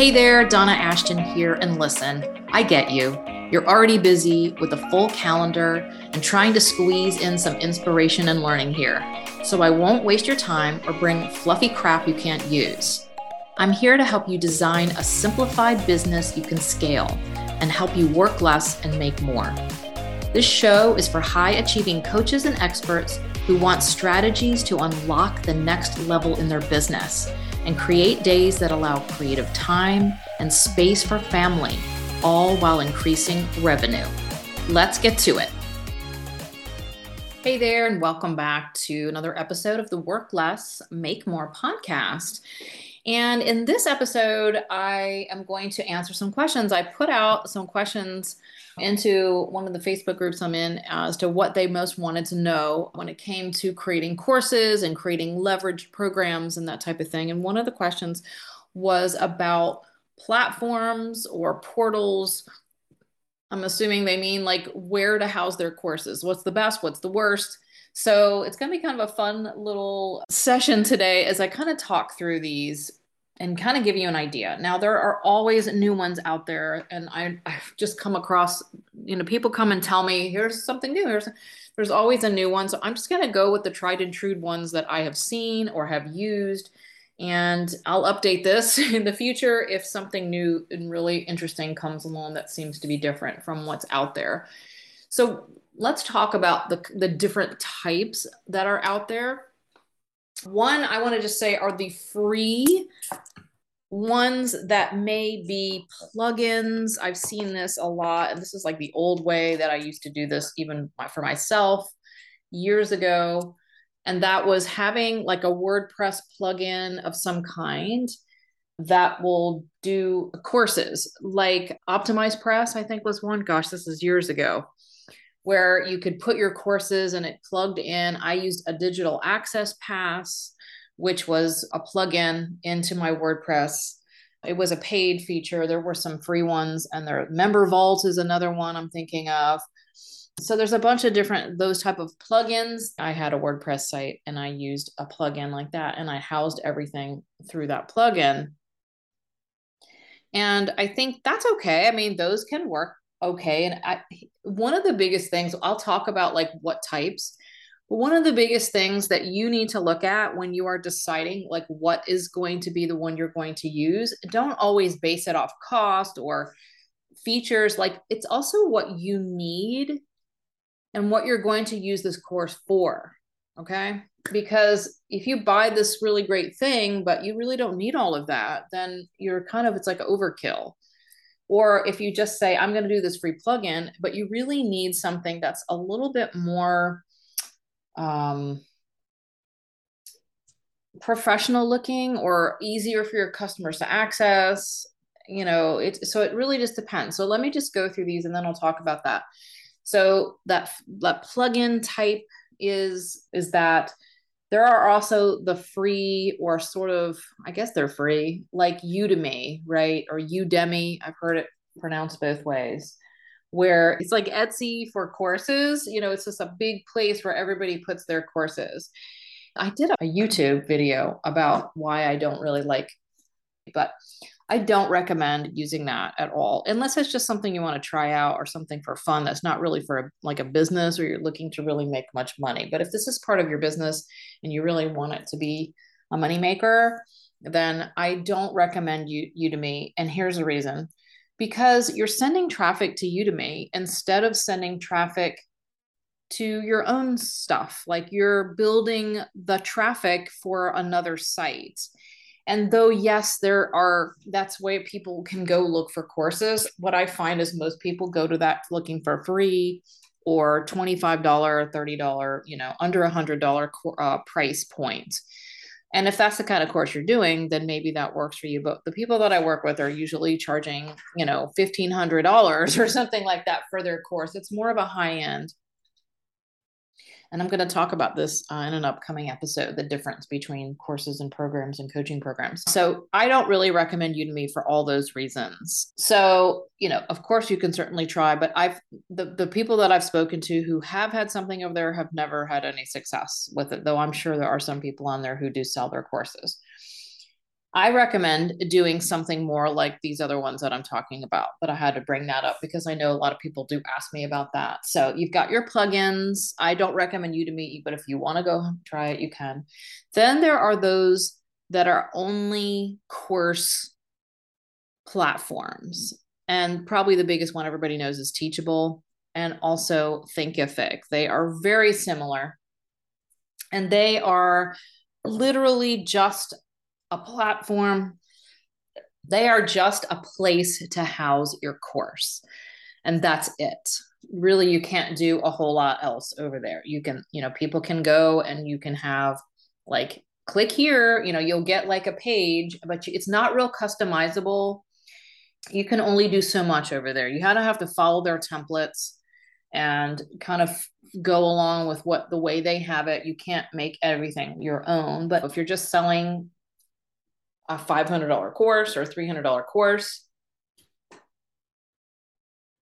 Hey there, Donna Ashton here, and listen, I get you. You're already busy with a full calendar and trying to squeeze in some inspiration and learning here. So I won't waste your time or bring fluffy crap you can't use. I'm here to help you design a simplified business you can scale and help you work less and make more. This show is for high achieving coaches and experts who want strategies to unlock the next level in their business and create days that allow creative time and space for family, all while increasing revenue. Let's get to it. Hey there, and welcome back to another episode of the Work Less, Make More podcast. And in this episode, I am going to answer some questions. I put out some questions into one of the Facebook groups I'm in as to what they most wanted to know when it came to creating courses and creating leveraged programs and that type of thing. And one of the questions was about platforms or portals. I'm assuming they mean like where to house their courses. What's the best? What's the worst? So it's going to be kind of a fun little session today as I kind of talk through these and kind of give you an idea. Now, there are always new ones out there, and I, I've just come across, you know, people come and tell me, here's something new. There's, there's always a new one. So I'm just going to go with the tried and true ones that I have seen or have used. And I'll update this in the future if something new and really interesting comes along that seems to be different from what's out there. So let's talk about the, the different types that are out there. One, I want to just say are the free ones that may be plugins. I've seen this a lot, and this is like the old way that I used to do this even for myself years ago. And that was having like a WordPress plugin of some kind that will do courses like Optimize Press, I think was one. Gosh, this is years ago where you could put your courses and it plugged in. I used a digital access pass, which was a plugin into my WordPress. It was a paid feature. There were some free ones, and their member vault is another one I'm thinking of. So there's a bunch of different those type of plugins. I had a WordPress site and I used a plugin like that and I housed everything through that plugin. And I think that's okay. I mean, those can work okay. And I, one of the biggest things I'll talk about, like what types. But one of the biggest things that you need to look at when you are deciding like what is going to be the one you're going to use, don't always base it off cost or features. Like it's also what you need and what you're going to use this course for. Okay. Because if you buy this really great thing, but you really don't need all of that, then you're kind of, it's like overkill. Or if you just say, I'm going to do this free plugin, but you really need something that's a little bit more um, professional looking or easier for your customers to access, you know, it, so it really just depends. So let me just go through these and then I'll talk about that. So that, that plugin type is, is that there are also the free or sort of, I guess they're free, like Udemy, right? Or Udemy. I've heard it pronounced both ways, where it's like Etsy for courses. You know, it's just a big place where everybody puts their courses. I did a YouTube video about why I don't really like, but I don't recommend using that at all, unless it's just something you want to try out or something for fun that's not really for a, like a business or you're looking to really make much money. But if this is part of your business and you really want it to be a moneymaker, then I don't recommend you Udemy. And here's the reason because you're sending traffic to Udemy instead of sending traffic to your own stuff. Like you're building the traffic for another site and though yes there are that's way people can go look for courses. What i find is most people go to that looking for free or $25 $30 you know under a $100 uh, price point. And if that's the kind of course you're doing then maybe that works for you. But the people that i work with are usually charging you know $1500 or something like that for their course. It's more of a high end and I'm going to talk about this uh, in an upcoming episode the difference between courses and programs and coaching programs. So I don't really recommend Udemy for all those reasons. So, you know, of course you can certainly try, but I've the, the people that I've spoken to who have had something over there have never had any success with it, though I'm sure there are some people on there who do sell their courses. I recommend doing something more like these other ones that I'm talking about, but I had to bring that up because I know a lot of people do ask me about that. So you've got your plugins. I don't recommend you to Udemy, but if you want to go try it, you can. Then there are those that are only course platforms. And probably the biggest one everybody knows is Teachable and also Thinkific. They are very similar. And they are literally just a platform. They are just a place to house your course. And that's it. Really, you can't do a whole lot else over there. You can, you know, people can go and you can have like click here, you know, you'll get like a page, but it's not real customizable. You can only do so much over there. You kind of have to follow their templates and kind of go along with what the way they have it. You can't make everything your own, but if you're just selling a $500 course or a $300 course,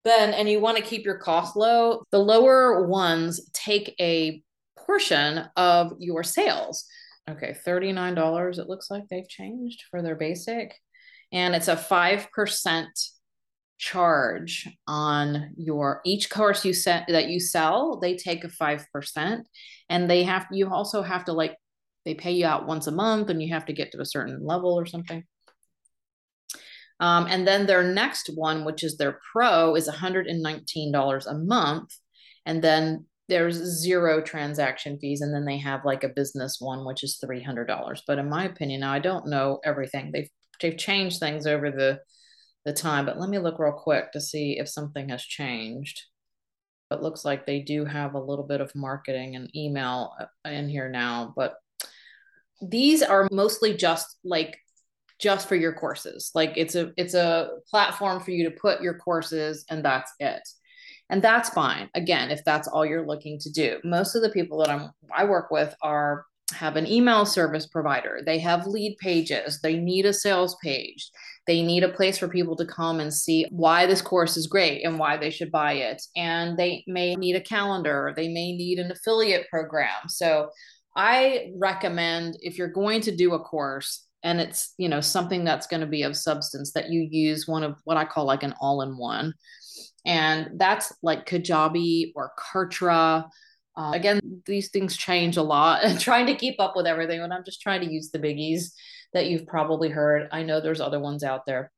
then and you want to keep your cost low, the lower ones take a portion of your sales. Okay, $39 it looks like they've changed for their basic and it's a 5% charge on your each course you set that you sell they take a 5% and they have you also have to like they pay you out once a month and you have to get to a certain level or something. Um, and then their next one which is their pro is $119 a month. And then there's zero transaction fees. And then they have like a business one which is $300 but in my opinion now i don't know everything. They've they've changed things over the the time but let me look real quick to see if something has changed. It looks like they do have a little bit of marketing and email uh, in here now but these are mostly just like just for your courses. Like it's a it's a platform for you to put your courses and that's it. And that's fine. Again if that's all you're looking to do. Most of the people that i'm i work with are have an email service provider. They have lead pages. They need a sales page. They need a place for people to come and see why this course is great and why they should buy it. And they may need a calendar. They may need an affiliate program. So i recommend if you're going to do a course and it's you know something that's going to be of substance that you use one of what i call like an all-in-one. And that's like kajabi or kartra. Uh, again these things change a lot. And trying to keep up with everything and i'm just trying to use the biggies that you've probably heard. I know there's other ones out there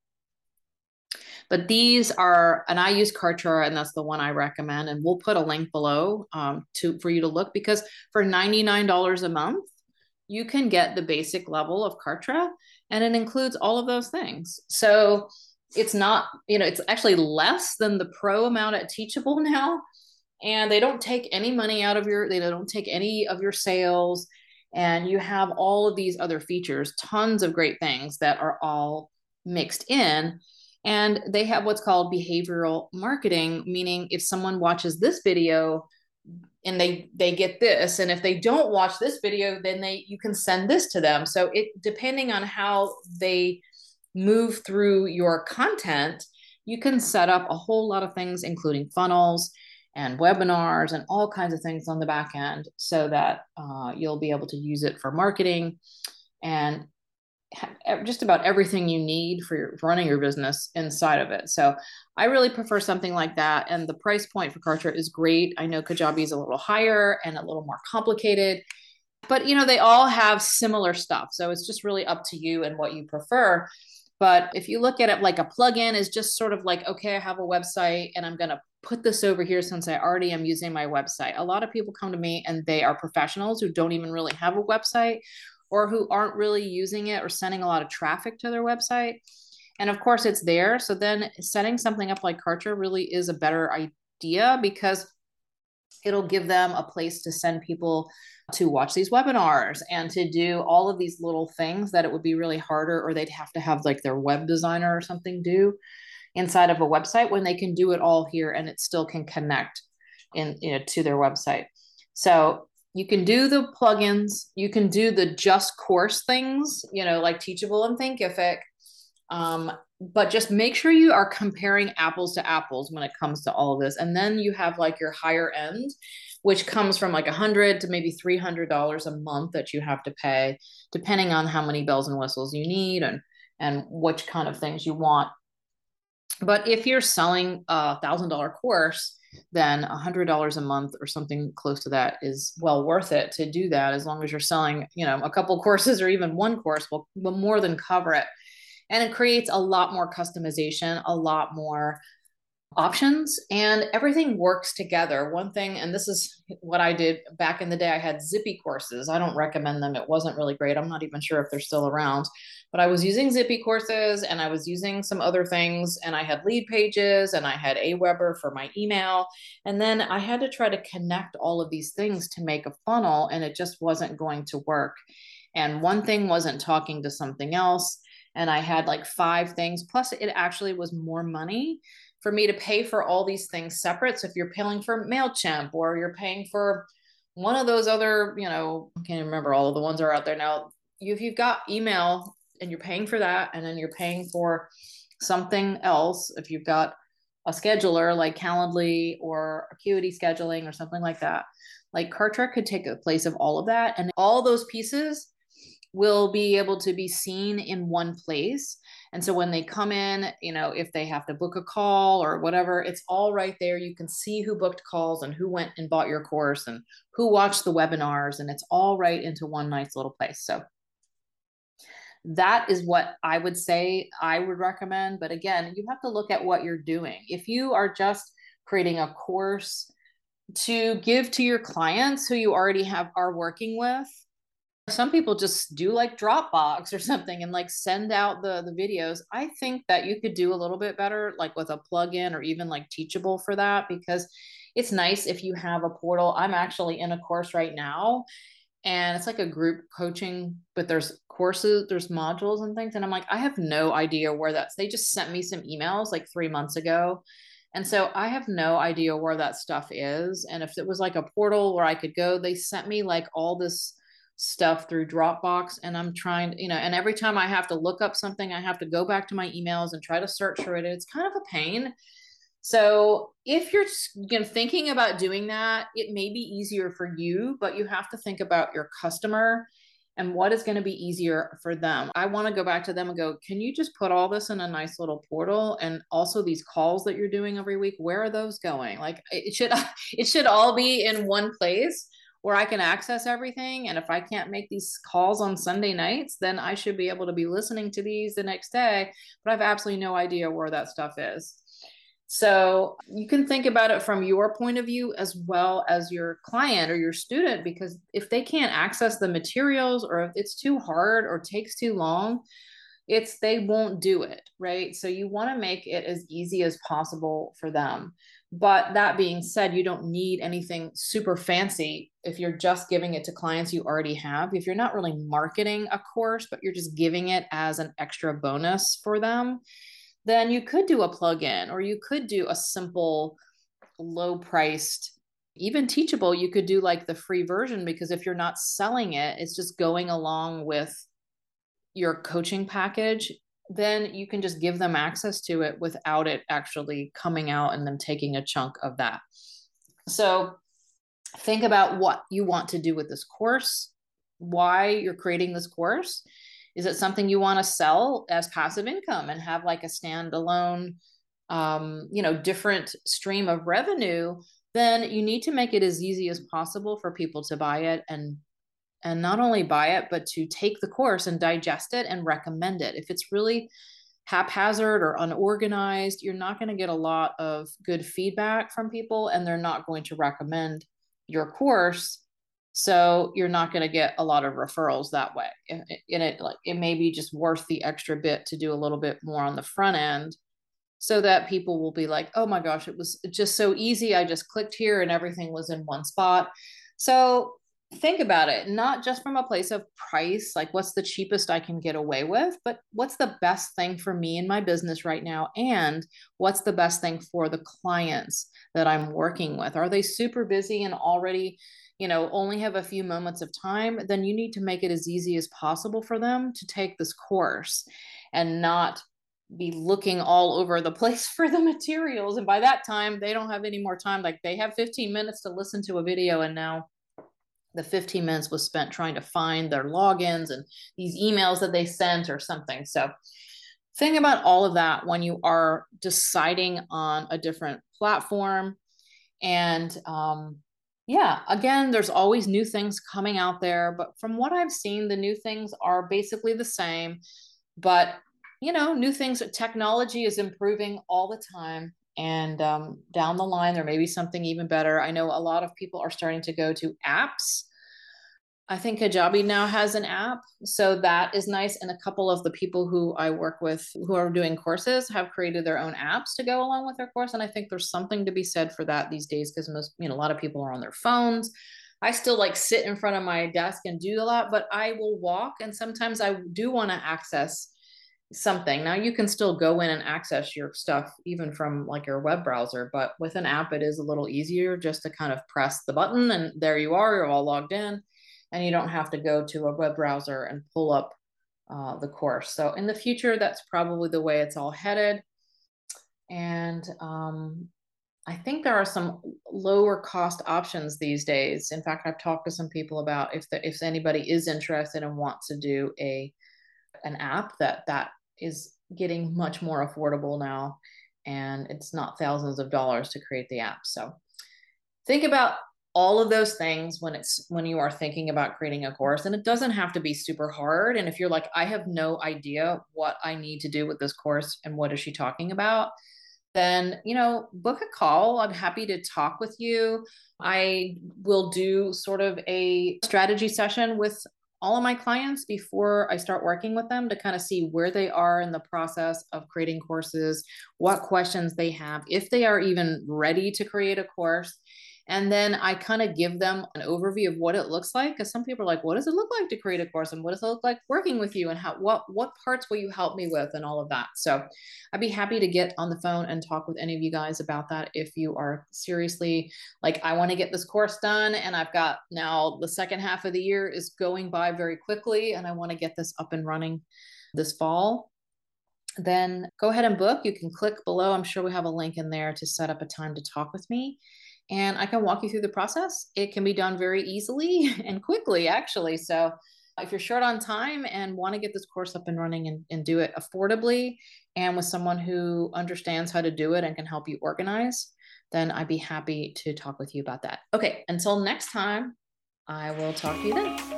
but these are and i use kartra and that's the one i recommend and we'll put a link below um, to for you to look because for $99 a month you can get the basic level of kartra and it includes all of those things. So it's not you know it's actually less than the pro amount at teachable now and they don't take any money out of your they don't take any of your sales and you have all of these other features tons of great things that are all mixed in and they have what's called behavioral marketing meaning if someone watches this video and they they get this and if they don't watch this video then they you can send this to them. So it depending on how they move through your content you can set up a whole lot of things including funnels and webinars and all kinds of things on the back end so that uh, you'll be able to use it for marketing and just about everything you need for, running your business inside of it. So I really prefer something like that. And the price point for Kartra is great. I know Kajabi is a little higher and a little more complicated, but you know, they all have similar stuff. So it's just really up to you and what you prefer. But if you look at it like a plugin is just sort of like, okay, I have a website and I'm going to put this over here since I already am using my website. A lot of people come to me and they are professionals who don't even really have a website or who aren't really using it or sending a lot of traffic to their website. And of course, it's there. So then setting something up like Kartra really is a better idea because it'll give them a place to send people to watch these webinars and to do all of these little things that it would be really harder or they'd have to have like their web designer or something do inside of a website when they can do it all here and it still can connect in you know to their website so you can do the plugins. You can do the just course things you know like teachable and thinkific. Um, but just make sure you are comparing apples to apples when it comes to all of this. And then you have like your higher end which comes from like a hundred to maybe three hundred dollars a month that you have to pay, depending on how many bells and whistles you need and and which kind of things you want. But if you're selling a thousand dollar course, then a hundred dollars a month or something close to that is well worth it to do that as long as you're selling, you know, a couple courses or even one course will, will more than cover it. And it creates a lot more customization, a lot more options and everything works together. One thing, and this is what I did back in the day, I had Zippy courses. I don't recommend them. It wasn't really great. I'm not even sure if they're still around, but I was using Zippy courses and I was using some other things and I had lead pages and I had Aweber for my email. And then I had to try to connect all of these things to make a funnel and it just wasn't going to work. And one thing wasn't talking to something else. And I had like five things, plus it actually was more money for me to pay for all these things separate. So if you're paying for MailChimp or you're paying for one of those other, you know, I can't remember all of the ones are out there now. If you've got email and you're paying for that, and then you're paying for something else, if you've got a scheduler like Calendly or Acuity scheduling or something like that, like Kartra could take the place of all of that. And all those pieces will be able to be seen in one place. And so when they come in, you know, if they have to book a call or whatever, it's all right there. You can see who booked calls and who went and bought your course and who watched the webinars, and it's all right into one nice little place. So that is what I would say I would recommend. But again, you have to look at what you're doing. If you are just creating a course to give to your clients who you already have are working with, some people just do like Dropbox or something and like send out the the videos. I think that you could do a little bit better like with a plugin or even like Teachable for that because it's nice if you have a portal. I'm actually in a course right now and it's like a group coaching but there's courses there's modules and things and i'm like i have no idea where that's they just sent me some emails like three months ago and so i have no idea where that stuff is and if it was like a portal where i could go they sent me like all this stuff through Dropbox and I'm trying, you know, and every time I have to look up something, I have to go back to my emails and try to search for it. It's kind of a pain. So if you're you know, thinking about doing that, it may be easier for you, but you have to think about your customer and what is going to be easier for them. I want to go back to them and go, can you just put all this in a nice little portal and also these calls that you're doing every week, where are those going? Like it should it should all be in one place where I can access everything. And if I can't make these calls on Sunday nights, then I should be able to be listening to these the next day. But I have absolutely no idea where that stuff is. So you can think about it from your point of view as well as your client or your student, because if they can't access the materials or if it's too hard or takes too long, it's they won't do it, right? So you want to make it as easy as possible for them. But that being said, you don't need anything super fancy if you're just giving it to clients you already have. If you're not really marketing a course, but you're just giving it as an extra bonus for them, then you could do a plugin or you could do a simple, low priced even teachable you could do like the free version because if you're not selling it it's just going along with your coaching package then you can just give them access to it without it actually coming out and them taking a chunk of that. So think about what you want to do with this course, why you're creating this course. Is it something you want to sell as passive income and have like a standalone, um, you know, different stream of revenue? Then you need to make it as easy as possible for people to buy it and and not only buy it, but to take the course and digest it and recommend it. If it's really haphazard or unorganized, you're not going to get a lot of good feedback from people and they're not going to recommend your course. So you're not going to get a lot of referrals that way. And it like it may be just worth the extra bit to do a little bit more on the front end so that people will be like, "Oh my gosh, it was just so easy. I just clicked here and everything was in one spot." So think about it not just from a place of price like what's the cheapest i can get away with but what's the best thing for me in my business right now and what's the best thing for the clients that i'm working with are they super busy and already you know only have a few moments of time then you need to make it as easy as possible for them to take this course and not be looking all over the place for the materials. And by that time, they don't have any more time. Like they have 15 minutes to listen to a video, and now the 15 minutes was spent trying to find their logins and these emails that they sent or something. So, think about all of that when you are deciding on a different platform. And um, yeah, again, there's always new things coming out there. But from what I've seen, the new things are basically the same. But you know, new things, technology is improving all the time. And um, down the line, there may be something even better. I know a lot of people are starting to go to apps. I think Kajabi now has an app. So that is nice. And a couple of the people who I work with who are doing courses have created their own apps to go along with their course. And I think there's something to be said for that these days because most, you know, a lot of people are on their phones. I still like sit in front of my desk and do a lot, but I will walk. And sometimes I do want to access something. Now you can still go in and access your stuff even from like your web browser, but with an app, it is a little easier just to kind of press the button and there you are, you're all logged in and you don't have to go to a web browser and pull up uh, the course. So in the future, that's probably the way it's all headed. And um, I think there are some lower cost options these days. In fact, I've talked to some people about if the, if anybody is interested and wants to do a an app that that is getting much more affordable now and it's not thousands of dollars to create the app so think about all of those things when it's when you are thinking about creating a course and it doesn't have to be super hard. And if you're like i have no idea what i need to do with this course and what is she talking about then you know book a call. I'm happy to talk with you. I will do sort of a strategy session with all of my clients before I start working with them to kind of see where they are in the process of creating courses, what questions they have, if they are even ready to create a course, and then I kind of give them an overview of what it looks like. Because some people are like, what does it look like to create a course? And what does it look like working with you? And how what what parts will you help me with and all of that. So I'd be happy to get on the phone and talk with any of you guys about that if you are seriously like, I want to get this course done. And I've got now the second half of the year is going by very quickly, and I want to get this up and running this fall then go ahead and book. You can click below. I'm sure we have a link in there to set up a time to talk with me and I can walk you through the process. It can be done very easily and quickly, actually. So, if you're short on time and want to get this course up and running and, and do it affordably and with someone who understands how to do it and can help you organize, then I'd be happy to talk with you about that. Okay, until next time, I will talk to you then.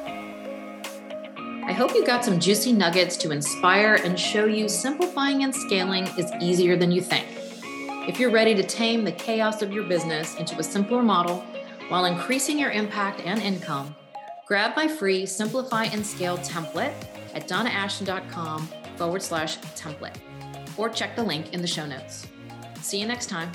I hope you got some juicy nuggets to inspire and show you simplifying and scaling is easier than you think. If you're ready to tame the chaos of your business into a simpler model while increasing your impact and income, grab my free Simplify and Scale template at donnaashton.com forward slash template or check the link in the show notes. See you next time.